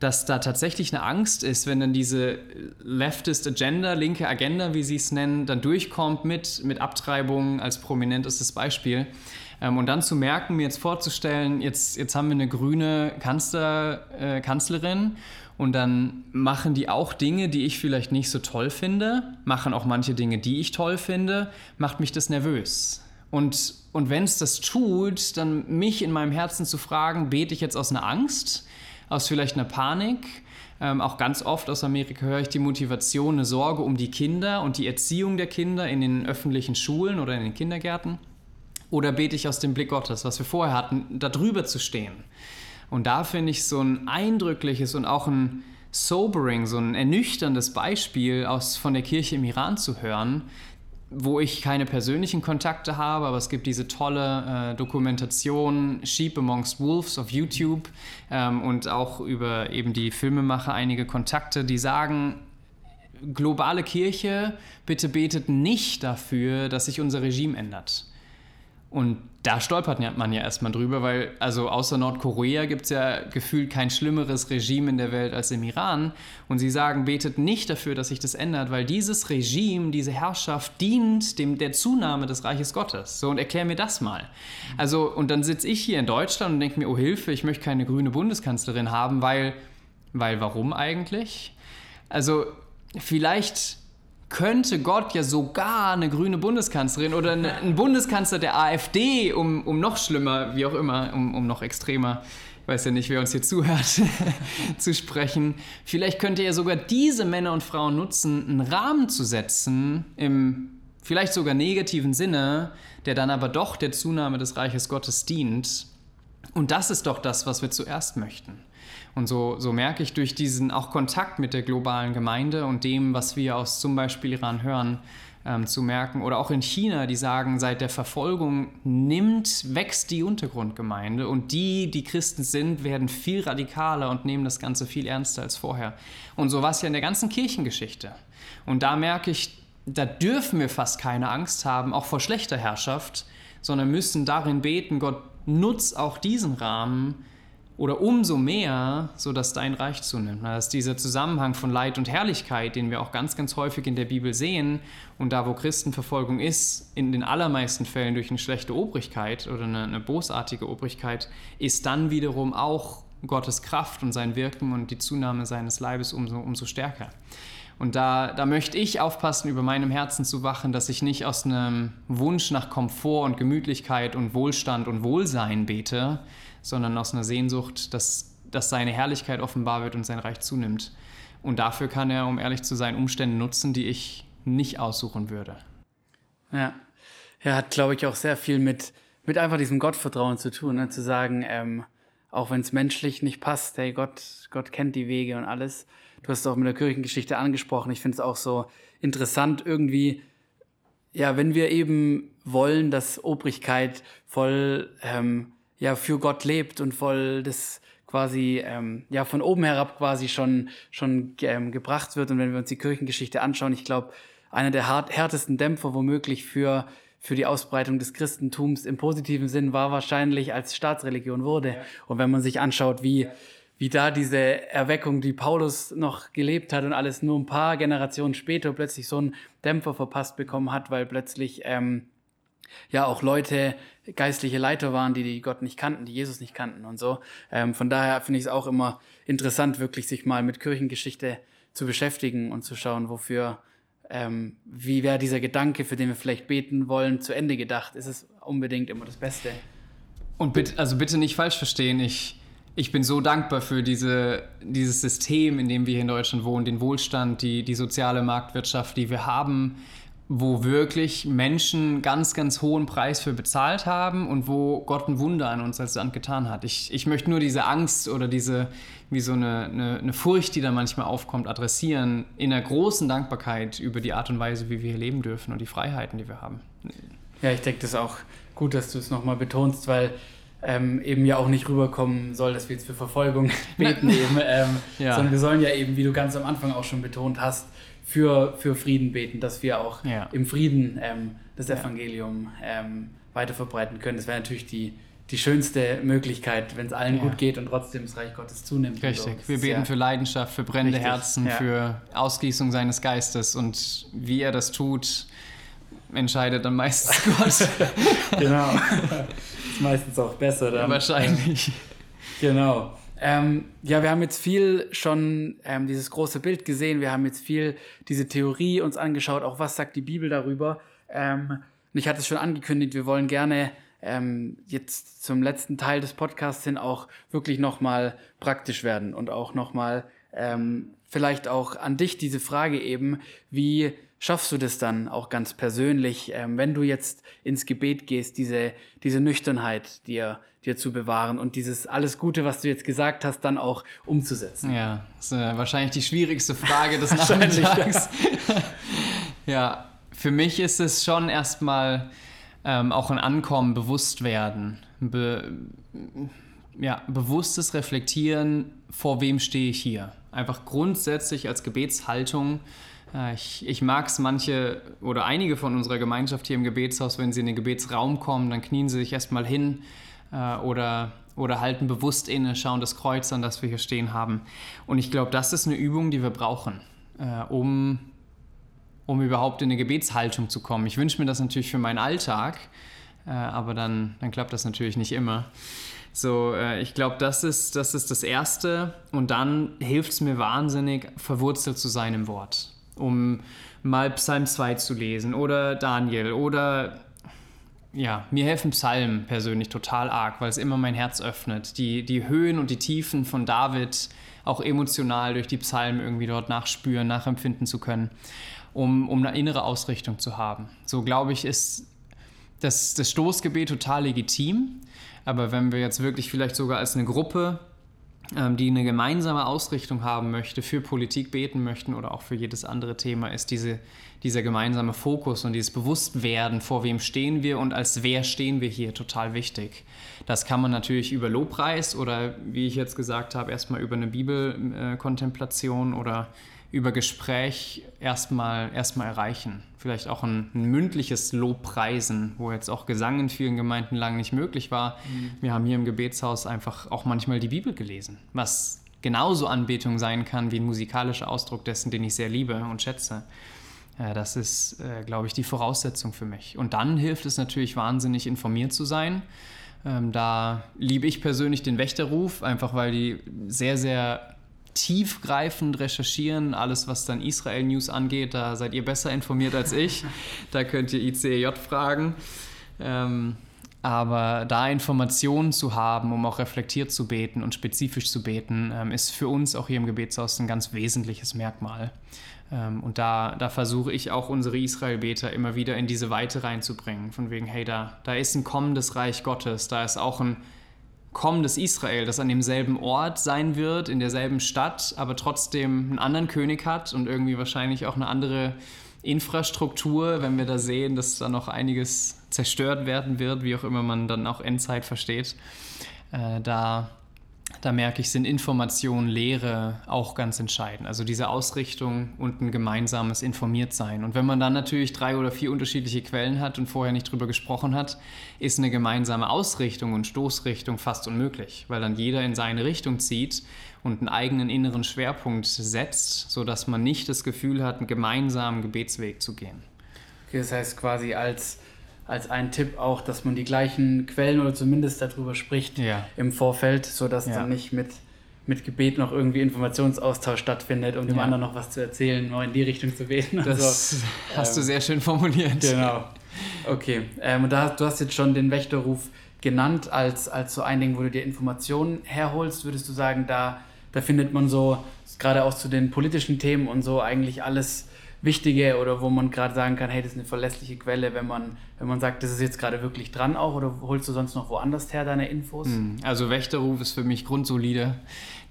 dass da tatsächlich eine Angst ist, wenn dann diese Leftist Agenda, linke Agenda, wie sie es nennen, dann durchkommt mit, mit Abtreibung als prominentestes Beispiel. Ähm, und dann zu merken, mir jetzt vorzustellen, jetzt, jetzt haben wir eine grüne Kanzler, äh, Kanzlerin und dann machen die auch Dinge, die ich vielleicht nicht so toll finde, machen auch manche Dinge, die ich toll finde, macht mich das nervös. Und, und wenn es das tut, dann mich in meinem Herzen zu fragen, bete ich jetzt aus einer Angst? aus vielleicht einer Panik. Ähm, auch ganz oft aus Amerika höre ich die Motivation, eine Sorge um die Kinder und die Erziehung der Kinder in den öffentlichen Schulen oder in den Kindergärten. Oder bete ich aus dem Blick Gottes, was wir vorher hatten, da drüber zu stehen. Und da finde ich so ein eindrückliches und auch ein sobering, so ein ernüchterndes Beispiel aus, von der Kirche im Iran zu hören, wo ich keine persönlichen Kontakte habe, aber es gibt diese tolle äh, Dokumentation Sheep Amongst Wolves auf YouTube ähm, und auch über eben die Filmemacher einige Kontakte, die sagen, globale Kirche, bitte betet nicht dafür, dass sich unser Regime ändert. Und da stolpert man ja erstmal drüber, weil also außer Nordkorea gibt es ja gefühlt kein schlimmeres Regime in der Welt als im Iran. Und sie sagen, betet nicht dafür, dass sich das ändert, weil dieses Regime, diese Herrschaft dient dem, der Zunahme des Reiches Gottes. So, und erklär mir das mal. Also, und dann sitze ich hier in Deutschland und denke mir, oh Hilfe, ich möchte keine grüne Bundeskanzlerin haben, weil, weil warum eigentlich? Also, vielleicht könnte Gott ja sogar eine grüne Bundeskanzlerin oder einen Bundeskanzler der AfD, um, um noch schlimmer, wie auch immer, um, um noch extremer, ich weiß ja nicht, wer uns hier zuhört, zu sprechen. Vielleicht könnte er sogar diese Männer und Frauen nutzen, einen Rahmen zu setzen, im vielleicht sogar negativen Sinne, der dann aber doch der Zunahme des Reiches Gottes dient. Und das ist doch das, was wir zuerst möchten. Und so, so merke ich durch diesen auch Kontakt mit der globalen Gemeinde und dem, was wir aus zum Beispiel Iran hören, ähm, zu merken. Oder auch in China, die sagen, seit der Verfolgung nimmt, wächst die Untergrundgemeinde und die, die Christen sind, werden viel radikaler und nehmen das Ganze viel ernster als vorher. Und so war es ja in der ganzen Kirchengeschichte. Und da merke ich, da dürfen wir fast keine Angst haben, auch vor schlechter Herrschaft, sondern müssen darin beten, Gott, nutz auch diesen Rahmen, oder umso mehr, so dass dein Reich zunimmt. Das ist dieser Zusammenhang von Leid und Herrlichkeit, den wir auch ganz, ganz häufig in der Bibel sehen. Und da, wo Christenverfolgung ist, in den allermeisten Fällen durch eine schlechte Obrigkeit oder eine, eine bosartige Obrigkeit, ist dann wiederum auch Gottes Kraft und sein Wirken und die Zunahme seines Leibes umso, umso stärker. Und da, da möchte ich aufpassen, über meinem Herzen zu wachen, dass ich nicht aus einem Wunsch nach Komfort und Gemütlichkeit und Wohlstand und Wohlsein bete, sondern aus einer Sehnsucht, dass, dass seine Herrlichkeit offenbar wird und sein Reich zunimmt. Und dafür kann er, um ehrlich zu sein, Umstände nutzen, die ich nicht aussuchen würde. Ja, er hat, glaube ich, auch sehr viel mit, mit einfach diesem Gottvertrauen zu tun, ne? zu sagen, ähm, auch wenn es menschlich nicht passt, hey, Gott, Gott kennt die Wege und alles. Du hast es auch mit der Kirchengeschichte angesprochen. Ich finde es auch so interessant irgendwie, ja, wenn wir eben wollen, dass Obrigkeit voll ähm, ja für Gott lebt und voll das quasi ähm, ja von oben herab quasi schon schon ähm, gebracht wird. Und wenn wir uns die Kirchengeschichte anschauen, ich glaube einer der hart, härtesten Dämpfer womöglich für für die Ausbreitung des Christentums im positiven Sinn war wahrscheinlich als Staatsreligion wurde. Ja. und wenn man sich anschaut, wie wie da diese Erweckung, die Paulus noch gelebt hat und alles nur ein paar Generationen später plötzlich so einen Dämpfer verpasst bekommen hat, weil plötzlich ähm, ja auch Leute, geistliche Leiter waren, die, die Gott nicht kannten, die Jesus nicht kannten und so. Ähm, von daher finde ich es auch immer interessant, wirklich sich mal mit Kirchengeschichte zu beschäftigen und zu schauen, wofür, ähm, wie wäre dieser Gedanke, für den wir vielleicht beten wollen, zu Ende gedacht? Ist es unbedingt immer das Beste? Und bitte, also bitte nicht falsch verstehen, ich, ich bin so dankbar für diese, dieses System, in dem wir hier in Deutschland wohnen, den Wohlstand, die, die soziale Marktwirtschaft, die wir haben wo wirklich Menschen ganz, ganz hohen Preis für bezahlt haben und wo Gott ein Wunder an uns als Land getan hat. Ich, ich möchte nur diese Angst oder diese, wie so eine, eine, eine, Furcht, die da manchmal aufkommt, adressieren, in einer großen Dankbarkeit über die Art und Weise, wie wir hier leben dürfen und die Freiheiten, die wir haben. Ja, ich denke, das ist auch gut, dass du es nochmal betonst, weil ähm, eben ja auch nicht rüberkommen soll, dass wir jetzt für Verfolgung beten, eben, ähm, ja. sondern wir sollen ja eben, wie du ganz am Anfang auch schon betont hast, für, für Frieden beten, dass wir auch ja. im Frieden ähm, das Evangelium ähm, weiter verbreiten können. Das wäre natürlich die, die schönste Möglichkeit, wenn es allen ja. gut geht und trotzdem das Reich Gottes zunimmt. Richtig. Wir beten ja für Leidenschaft, für brennende richtig. Herzen, für Ausgießung seines Geistes und wie er das tut, entscheidet dann meistens Gott. genau. ist meistens auch besser dann. Wahrscheinlich. Genau. Ähm, ja, wir haben jetzt viel schon ähm, dieses große Bild gesehen. Wir haben jetzt viel diese Theorie uns angeschaut. Auch was sagt die Bibel darüber? Ähm, und ich hatte es schon angekündigt, wir wollen gerne ähm, jetzt zum letzten Teil des Podcasts hin auch wirklich nochmal praktisch werden und auch nochmal ähm, vielleicht auch an dich diese Frage eben, wie schaffst du das dann auch ganz persönlich, ähm, wenn du jetzt ins Gebet gehst, diese, diese Nüchternheit dir, dir zu bewahren und dieses alles Gute, was du jetzt gesagt hast, dann auch umzusetzen? Ja, das ist äh, wahrscheinlich die schwierigste Frage des Nachmittags. ja, für mich ist es schon erstmal ähm, auch ein Ankommen, bewusst werden. Be ja, bewusstes Reflektieren, vor wem stehe ich hier. Einfach grundsätzlich als Gebetshaltung ich, ich mag es manche oder einige von unserer Gemeinschaft hier im Gebetshaus, wenn sie in den Gebetsraum kommen, dann knien sie sich erstmal hin äh, oder, oder halten bewusst inne, schauen das Kreuz an, das wir hier stehen haben. Und ich glaube, das ist eine Übung, die wir brauchen, äh, um, um überhaupt in eine Gebetshaltung zu kommen. Ich wünsche mir das natürlich für meinen Alltag, äh, aber dann, dann klappt das natürlich nicht immer. So, äh, ich glaube, das ist, das ist das Erste. Und dann hilft es mir wahnsinnig, verwurzelt zu sein im Wort um mal Psalm 2 zu lesen oder Daniel oder ja, mir helfen Psalmen persönlich total arg, weil es immer mein Herz öffnet. Die, die Höhen und die Tiefen von David auch emotional durch die Psalmen irgendwie dort nachspüren, nachempfinden zu können, um, um eine innere Ausrichtung zu haben. So glaube ich, ist das, das Stoßgebet total legitim. Aber wenn wir jetzt wirklich vielleicht sogar als eine Gruppe die eine gemeinsame Ausrichtung haben möchte, für Politik beten möchten oder auch für jedes andere Thema, ist diese, dieser gemeinsame Fokus und dieses Bewusstwerden, vor wem stehen wir und als wer stehen wir hier, total wichtig. Das kann man natürlich über Lobpreis oder, wie ich jetzt gesagt habe, erstmal über eine Bibelkontemplation oder über Gespräch erstmal erstmal erreichen. Vielleicht auch ein, ein, mündliches Lobpreisen, wo jetzt auch Gesang in vielen Gemeinden lang nicht möglich war. Mhm. Wir haben hier im Gebetshaus einfach auch manchmal die Bibel gelesen, was genauso Anbetung sein kann wie ein musikalischer Ausdruck dessen, den ich sehr liebe und schätze. Das ist, äh, glaube ich, die Voraussetzung für mich. Und dann hilft es natürlich wahnsinnig, informiert zu sein. Ähm, da liebe ich persönlich den Wächterruf, einfach weil die sehr, sehr tiefgreifend recherchieren, alles was dann Israel-News angeht, da seid ihr besser informiert als ich. da könnt ihr ICEJ fragen. Ähm, aber da Informationen zu haben, um auch reflektiert zu beten und spezifisch zu beten, ähm, ist für uns auch hier im Gebetshaus ein ganz wesentliches Merkmal. Ähm, und da, da versuche ich auch unsere Israel-Beter immer wieder in diese Weite reinzubringen. Von wegen, hey, da, da ist ein kommendes Reich Gottes, da ist auch ein kommendes Israel, das an demselben Ort sein wird, in derselben Stadt, aber trotzdem einen anderen König hat und irgendwie wahrscheinlich auch eine andere Infrastruktur, wenn wir da sehen, dass da noch einiges zerstört werden wird, wie auch immer man dann auch Endzeit versteht. Äh, da da merke ich, sind Information, Lehre auch ganz entscheidend. Also diese Ausrichtung und ein gemeinsames Informiertsein. Und wenn man dann natürlich drei oder vier unterschiedliche Quellen hat und vorher nicht drüber gesprochen hat, ist eine gemeinsame Ausrichtung und Stoßrichtung fast unmöglich, weil dann jeder in seine Richtung zieht und einen eigenen inneren Schwerpunkt setzt, sodass man nicht das Gefühl hat, einen gemeinsamen Gebetsweg zu gehen. Okay, das heißt quasi als als ein Tipp auch, dass man die gleichen Quellen oder zumindest darüber spricht ja. im Vorfeld, sodass ja. dann nicht mit, mit Gebet noch irgendwie Informationsaustausch stattfindet, um dem anderen noch was zu erzählen, nur in die Richtung zu beten. Das also, hast ähm, du sehr schön formuliert. Genau. Okay. Ähm, und da, du hast jetzt schon den Wächterruf genannt als, als so ein Ding, wo du dir Informationen herholst. Würdest du sagen, da, da findet man so, gerade auch zu den politischen Themen und so, eigentlich alles Wichtige oder wo man gerade sagen kann, hey, das ist eine verlässliche Quelle, wenn man, wenn man sagt, das ist jetzt gerade wirklich dran auch oder holst du sonst noch woanders her deine Infos? Hm, also Wächterruf ist für mich grundsolide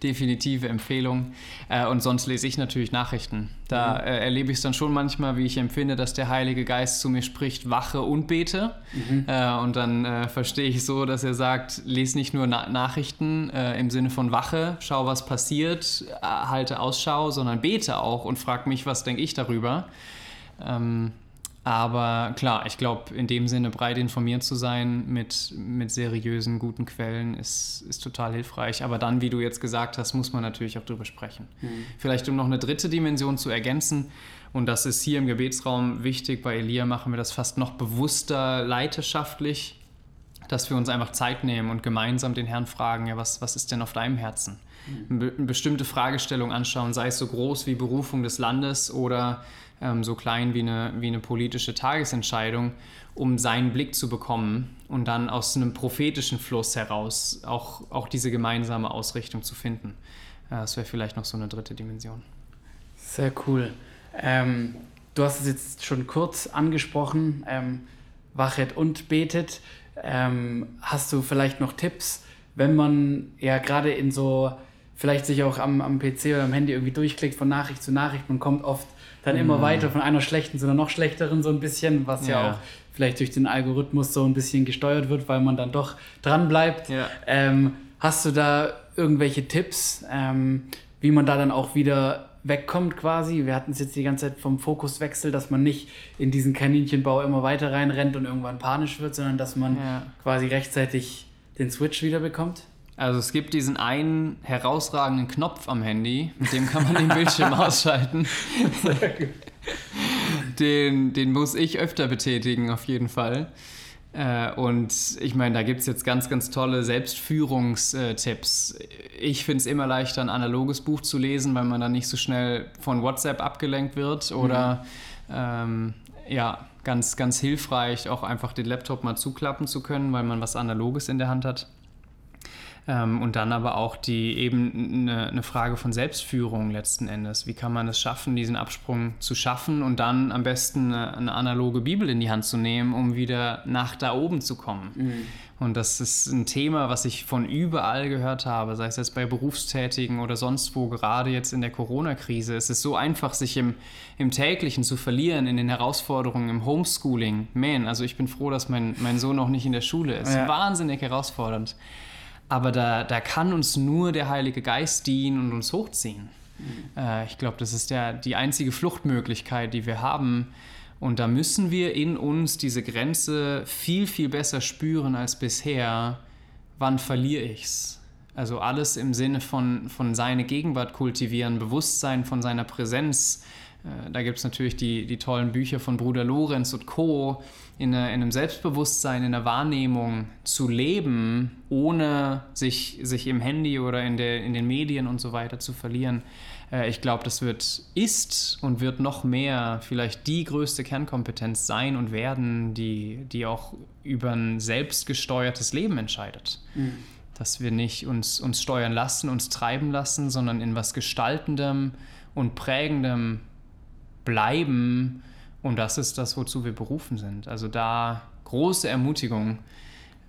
definitive Empfehlung. Äh, und sonst lese ich natürlich Nachrichten. Da mhm. äh, erlebe ich es dann schon manchmal, wie ich empfinde, dass der Heilige Geist zu mir spricht, wache und bete. Mhm. Äh, und dann verstehe ich so, dass er sagt, lese nicht nur Na Nachrichten im Sinne von wache, schau, was passiert, halte Ausschau, sondern bete auch und frag mich, was denke ich darüber. Ähm, aber klar, ich glaube, in dem Sinne breit informiert zu sein mit, mit seriösen, guten Quellen ist, ist total hilfreich. Aber dann, wie du jetzt gesagt hast, muss man natürlich auch drüber sprechen. Mhm. Vielleicht um noch eine dritte Dimension zu ergänzen, und das ist hier im Gebetsraum wichtig, bei Elia machen wir das fast noch bewusster leiterschaftlich, dass wir uns einfach Zeit nehmen und gemeinsam den Herrn fragen, ja, was, was ist denn auf deinem Herzen? Mhm. Eine bestimmte Fragestellung anschauen, sei es so groß wie Berufung des Landes oder ähm, so klein wie eine, wie eine politische Tagesentscheidung, um seinen Blick zu bekommen und dann aus einem prophetischen Fluss heraus auch, auch diese gemeinsame Ausrichtung zu finden. Äh, das wäre vielleicht noch so eine dritte Dimension. Sehr cool. Ähm, du hast es jetzt schon kurz angesprochen, ähm, wachet und betet. Ähm, hast du vielleicht noch Tipps, wenn man ja gerade in so, vielleicht sich auch am, am PC oder am Handy irgendwie durchklickt von Nachricht zu Nachricht, man kommt oft dann immer mhm. weiter von einer schlechten zu einer noch schlechteren so ein bisschen, was ja, ja auch vielleicht durch den Algorithmus so ein bisschen gesteuert wird, weil man dann doch dran bleibt. Ja. Ähm, hast du da irgendwelche Tipps, ähm, wie man da dann auch wieder wegkommt quasi? Wir hatten es jetzt die ganze Zeit vom Fokuswechsel, dass man nicht in diesen Kaninchenbau immer weiter reinrennt und irgendwann panisch wird, sondern dass man ja. quasi rechtzeitig den Switch wieder bekommt? Also es gibt diesen einen herausragenden Knopf am Handy, mit dem kann man den Bildschirm ausschalten. den, den muss ich öfter betätigen, auf jeden Fall. Äh, und ich meine, da gibt es jetzt ganz, ganz tolle Selbstführungstipps. Ich finde es immer leichter, ein analoges Buch zu lesen, weil man dann nicht so schnell von WhatsApp abgelenkt wird. Oder mhm. ähm, ja, ganz, ganz hilfreich, auch einfach den Laptop mal zuklappen zu können, weil man was Analoges in der Hand hat. Ähm, und dann aber auch die eben eine, eine, Frage von Selbstführung letzten Endes. Wie kann man es schaffen, diesen Absprung zu schaffen und dann am besten eine, eine analoge Bibel in die Hand zu nehmen, um wieder nach da oben zu kommen? Mhm. Und das ist ein Thema, was ich von überall gehört habe, sei es jetzt bei Berufstätigen oder sonst wo, gerade jetzt in der Corona-Krise. Es ist so einfach, sich im, im täglichen zu verlieren, in den Herausforderungen, im Homeschooling. Man, also ich bin froh, dass mein, mein Sohn noch nicht in der Schule ist. Ja. Wahnsinnig herausfordernd. Aber da, da kann uns nur der Heilige Geist dienen und uns hochziehen. Äh, ich glaube, das ist der, die einzige Fluchtmöglichkeit, die wir haben. Und da müssen wir in uns diese Grenze viel, viel besser spüren als bisher. Wann verliere ich's? Also alles im Sinne von, von seine Gegenwart kultivieren, Bewusstsein von seiner Präsenz. Äh, da gibt es natürlich die, die tollen Bücher von Bruder Lorenz und Co in, eine, in einem Selbstbewusstsein, in einer Wahrnehmung zu leben, ohne sich, sich im Handy oder in, der, in den Medien und so weiter zu verlieren. Äh, ich glaube, das wird, ist und wird noch mehr vielleicht die größte Kernkompetenz sein und werden, die, die auch über ein selbstgesteuertes Leben entscheidet. Mhm. Dass wir nicht uns, uns steuern lassen, uns treiben lassen, sondern in was Gestaltendem und Prägendem bleiben, und das ist das, wozu wir berufen sind. Also da große Ermutigung.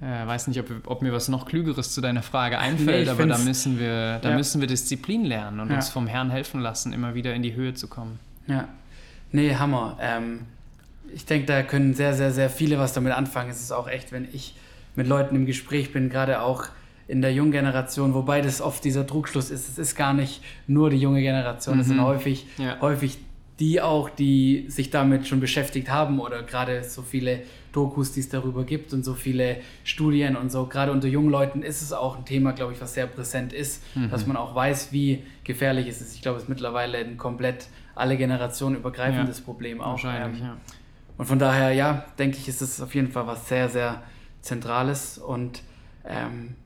Äh, weiß nicht, ob, ob, mir was noch Klügeres zu deiner Frage einfällt, nee, aber da müssen wir, da ja. müssen wir Disziplin lernen und ja. uns vom Herrn helfen lassen, immer wieder in die Höhe zu kommen. Ja. Nee, Hammer. Ähm, ich denke, da können sehr, sehr, sehr viele was damit anfangen. Es ist auch echt, wenn ich mit Leuten im Gespräch bin, gerade auch in der jungen Generation, wobei das oft dieser Trugschluss ist. Es ist gar nicht nur die junge Generation, es mhm. sind häufig, ja. häufig die auch, die sich damit schon beschäftigt haben oder gerade so viele Dokus, die es darüber gibt und so viele Studien und so. Gerade unter jungen Leuten ist es auch ein Thema, glaube ich, was sehr präsent ist, mhm. dass man auch weiß, wie gefährlich es ist. Ich glaube, es ist mittlerweile ein komplett alle Generationen übergreifendes ja. Problem auch. Wahrscheinlich, ähm, ja. und von daher, ja, denke ich, ist es auf jeden Fall was sehr, sehr Zentrales. Und ähm,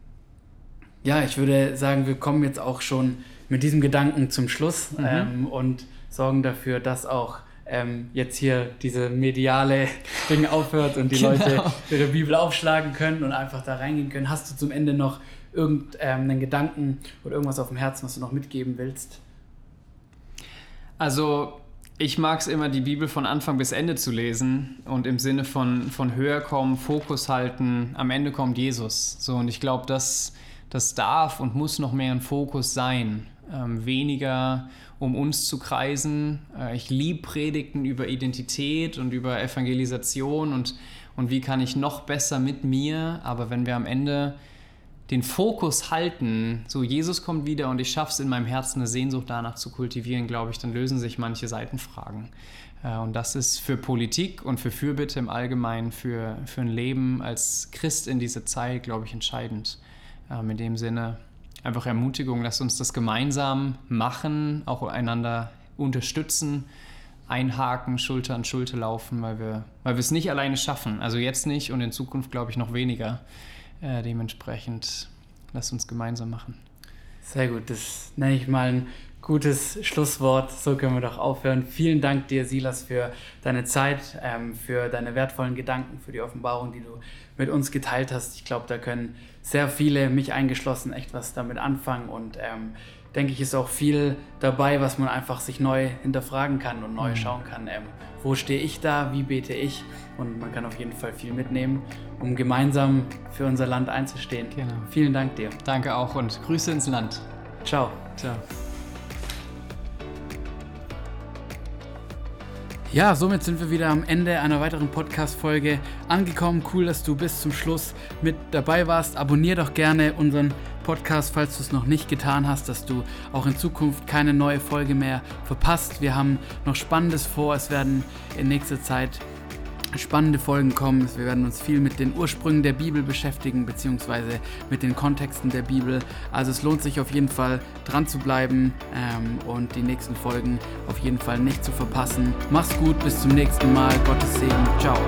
ja, ich würde sagen, wir kommen jetzt auch schon mit diesem Gedanken zum Schluss mhm. ähm, und sorgen dafür, dass auch ähm, jetzt hier diese mediale Ding aufhört und die genau. Leute ihre Bibel aufschlagen können und einfach da reingehen können. Hast du zum Ende noch irgendeinen ähm, Gedanken oder irgendwas auf dem Herzen, was du noch mitgeben willst? Also ich mag es immer, die Bibel von Anfang bis Ende zu lesen und im Sinne von, von höher kommen, Fokus halten, am Ende kommt Jesus. So, und ich glaube, das, das darf und muss noch mehr ein Fokus sein. Ähm, weniger um uns zu kreisen. Äh, ich liebe Predigten über Identität und über Evangelisation und, und wie kann ich noch besser mit mir, aber wenn wir am Ende den Fokus halten, so Jesus kommt wieder und ich schaffe es in meinem Herzen, eine Sehnsucht danach zu kultivieren, glaube ich, dann lösen sich manche Seitenfragen. Äh, und das ist für Politik und für Fürbitte im Allgemeinen, für, für ein Leben als Christ in dieser Zeit, glaube ich, entscheidend. Ähm, in dem Sinne einfach Ermutigung, lasst uns das gemeinsam machen, auch einander unterstützen, einhaken, Schulter an Schulter laufen, weil wir, weil wir es nicht alleine schaffen. Also jetzt nicht und in Zukunft, glaube ich, noch weniger. Äh, dementsprechend lasst uns gemeinsam machen. Sehr gut, das nenne ich mal ein gutes Schlusswort. So können wir doch aufhören. Vielen Dank dir, Silas, für deine Zeit, ähm, für deine wertvollen Gedanken, für die Offenbarung, die du mit uns geteilt hast. Ich glaube, da können sehr viele, mich eingeschlossen, echt was damit anfangen und ähm, denke ich, ist auch viel dabei, was man einfach sich neu hinterfragen kann und neu mhm. schauen kann. Ähm, wo stehe ich da? Wie bete ich? Und man kann auf jeden Fall viel mitnehmen, um gemeinsam für unser Land einzustehen. Genau. Vielen Dank dir. Danke auch und Grüße ins Land. Ciao. Ciao. Ja, somit sind wir wieder am Ende einer weiteren Podcast-Folge angekommen. Cool, dass du bis zum Schluss mit dabei warst. Abonnier doch gerne unseren Podcast, falls du es noch nicht getan hast, dass du auch in Zukunft keine neue Folge mehr verpasst. Wir haben noch Spannendes vor. Es werden in nächster Zeit spannende Folgen kommen. Wir werden uns viel mit den Ursprüngen der Bibel beschäftigen, beziehungsweise mit den Kontexten der Bibel. Also es lohnt sich auf jeden Fall dran zu bleiben ähm, und die nächsten Folgen auf jeden Fall nicht zu verpassen. Mach's gut, bis zum nächsten Mal. Gottes Segen. Ciao.